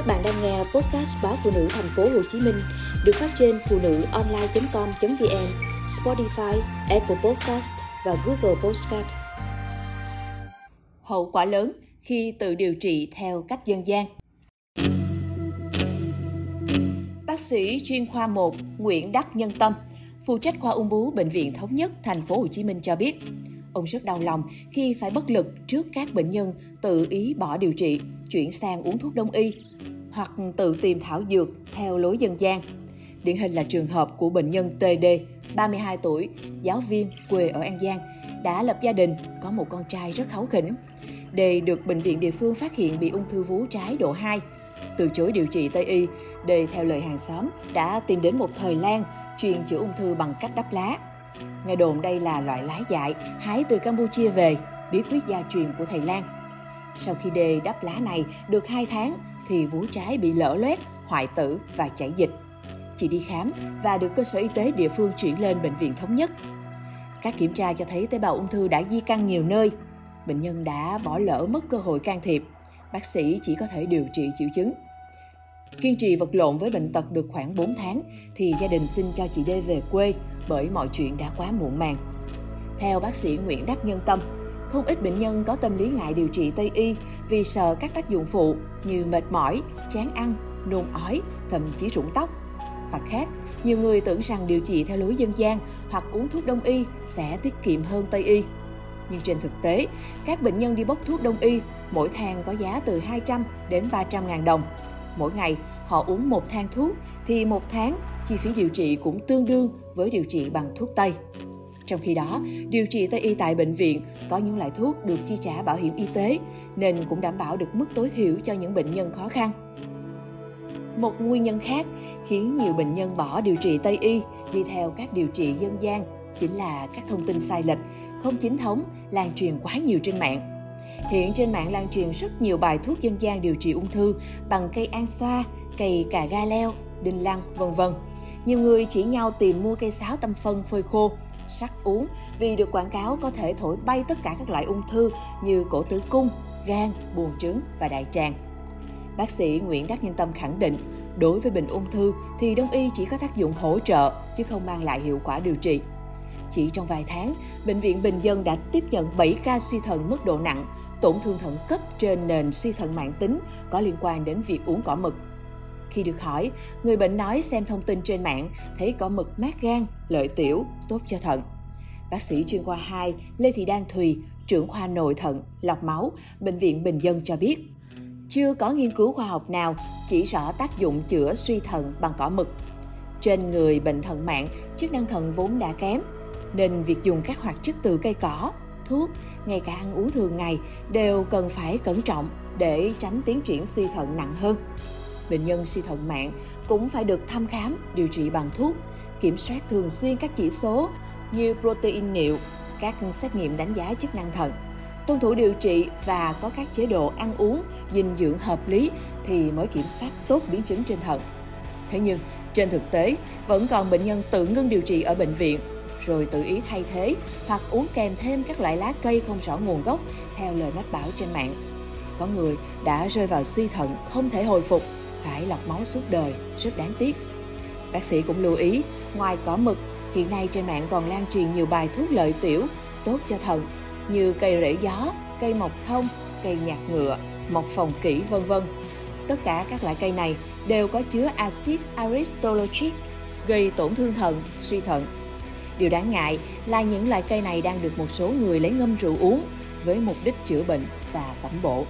Các bạn đang nghe podcast báo phụ nữ thành phố Hồ Chí Minh được phát trên phụ nữ online.com.vn, Spotify, Apple Podcast và Google Podcast. Hậu quả lớn khi tự điều trị theo cách dân gian. Bác sĩ chuyên khoa 1 Nguyễn Đắc Nhân Tâm, phụ trách khoa ung bướu bệnh viện thống nhất thành phố Hồ Chí Minh cho biết, ông rất đau lòng khi phải bất lực trước các bệnh nhân tự ý bỏ điều trị, chuyển sang uống thuốc đông y hoặc tự tìm thảo dược theo lối dân gian. Điển hình là trường hợp của bệnh nhân TD, 32 tuổi, giáo viên quê ở An Giang, đã lập gia đình, có một con trai rất kháu khỉnh. Đề được bệnh viện địa phương phát hiện bị ung thư vú trái độ 2. Từ chối điều trị Tây y, Đề theo lời hàng xóm đã tìm đến một thời lan chuyên chữa ung thư bằng cách đắp lá. Nghe đồn đây là loại lá dại hái từ Campuchia về, bí quyết gia truyền của thầy Lan. Sau khi Đề đắp lá này được 2 tháng thì vú trái bị lở loét, hoại tử và chảy dịch. Chị đi khám và được cơ sở y tế địa phương chuyển lên bệnh viện thống nhất. Các kiểm tra cho thấy tế bào ung thư đã di căn nhiều nơi. Bệnh nhân đã bỏ lỡ mất cơ hội can thiệp. Bác sĩ chỉ có thể điều trị triệu chứng. Kiên trì vật lộn với bệnh tật được khoảng 4 tháng thì gia đình xin cho chị D về quê bởi mọi chuyện đã quá muộn màng. Theo bác sĩ Nguyễn Đắc Nhân Tâm, không ít bệnh nhân có tâm lý ngại điều trị Tây y vì sợ các tác dụng phụ như mệt mỏi, chán ăn, nôn ói, thậm chí rụng tóc. Mặt khác, nhiều người tưởng rằng điều trị theo lối dân gian hoặc uống thuốc đông y sẽ tiết kiệm hơn Tây y. Nhưng trên thực tế, các bệnh nhân đi bốc thuốc đông y, mỗi thang có giá từ 200 đến 300 ngàn đồng. Mỗi ngày, họ uống một thang thuốc thì một tháng chi phí điều trị cũng tương đương với điều trị bằng thuốc Tây. Trong khi đó, điều trị Tây y tại bệnh viện có những loại thuốc được chi trả bảo hiểm y tế nên cũng đảm bảo được mức tối thiểu cho những bệnh nhân khó khăn. Một nguyên nhân khác khiến nhiều bệnh nhân bỏ điều trị Tây y đi theo các điều trị dân gian chính là các thông tin sai lệch, không chính thống lan truyền quá nhiều trên mạng. Hiện trên mạng lan truyền rất nhiều bài thuốc dân gian điều trị ung thư bằng cây an xoa, cây cà ga leo, đinh lăng, vân vân. Nhiều người chỉ nhau tìm mua cây sáo tâm phân phơi khô sắc uống vì được quảng cáo có thể thổi bay tất cả các loại ung thư như cổ tử cung, gan, buồng trứng và đại tràng. Bác sĩ Nguyễn Đắc Nhân Tâm khẳng định, đối với bệnh ung thư thì đông y chỉ có tác dụng hỗ trợ chứ không mang lại hiệu quả điều trị. Chỉ trong vài tháng, Bệnh viện Bình Dân đã tiếp nhận 7 ca suy thận mức độ nặng, tổn thương thận cấp trên nền suy thận mạng tính có liên quan đến việc uống cỏ mực. Khi được hỏi, người bệnh nói xem thông tin trên mạng thấy có mực mát gan, lợi tiểu, tốt cho thận. Bác sĩ chuyên khoa 2 Lê Thị Đan Thùy, trưởng khoa nội thận, lọc máu, Bệnh viện Bình Dân cho biết, chưa có nghiên cứu khoa học nào chỉ rõ tác dụng chữa suy thận bằng cỏ mực. Trên người bệnh thận mạng, chức năng thận vốn đã kém, nên việc dùng các hoạt chất từ cây cỏ, thuốc, ngay cả ăn uống thường ngày đều cần phải cẩn trọng để tránh tiến triển suy thận nặng hơn bệnh nhân suy thận mạng cũng phải được thăm khám, điều trị bằng thuốc, kiểm soát thường xuyên các chỉ số như protein niệu, các xét nghiệm đánh giá chức năng thận, tuân thủ điều trị và có các chế độ ăn uống, dinh dưỡng hợp lý thì mới kiểm soát tốt biến chứng trên thận. Thế nhưng, trên thực tế, vẫn còn bệnh nhân tự ngưng điều trị ở bệnh viện, rồi tự ý thay thế hoặc uống kèm thêm các loại lá cây không rõ nguồn gốc theo lời mách bảo trên mạng. Có người đã rơi vào suy thận không thể hồi phục phải lọc máu suốt đời, rất đáng tiếc. Bác sĩ cũng lưu ý, ngoài cỏ mực, hiện nay trên mạng còn lan truyền nhiều bài thuốc lợi tiểu tốt cho thận như cây rễ gió, cây mộc thông, cây nhạt ngựa, mộc phòng kỹ vân vân. Tất cả các loại cây này đều có chứa axit aristolochic gây tổn thương thận, suy thận. Điều đáng ngại là những loại cây này đang được một số người lấy ngâm rượu uống với mục đích chữa bệnh và tẩm bổ.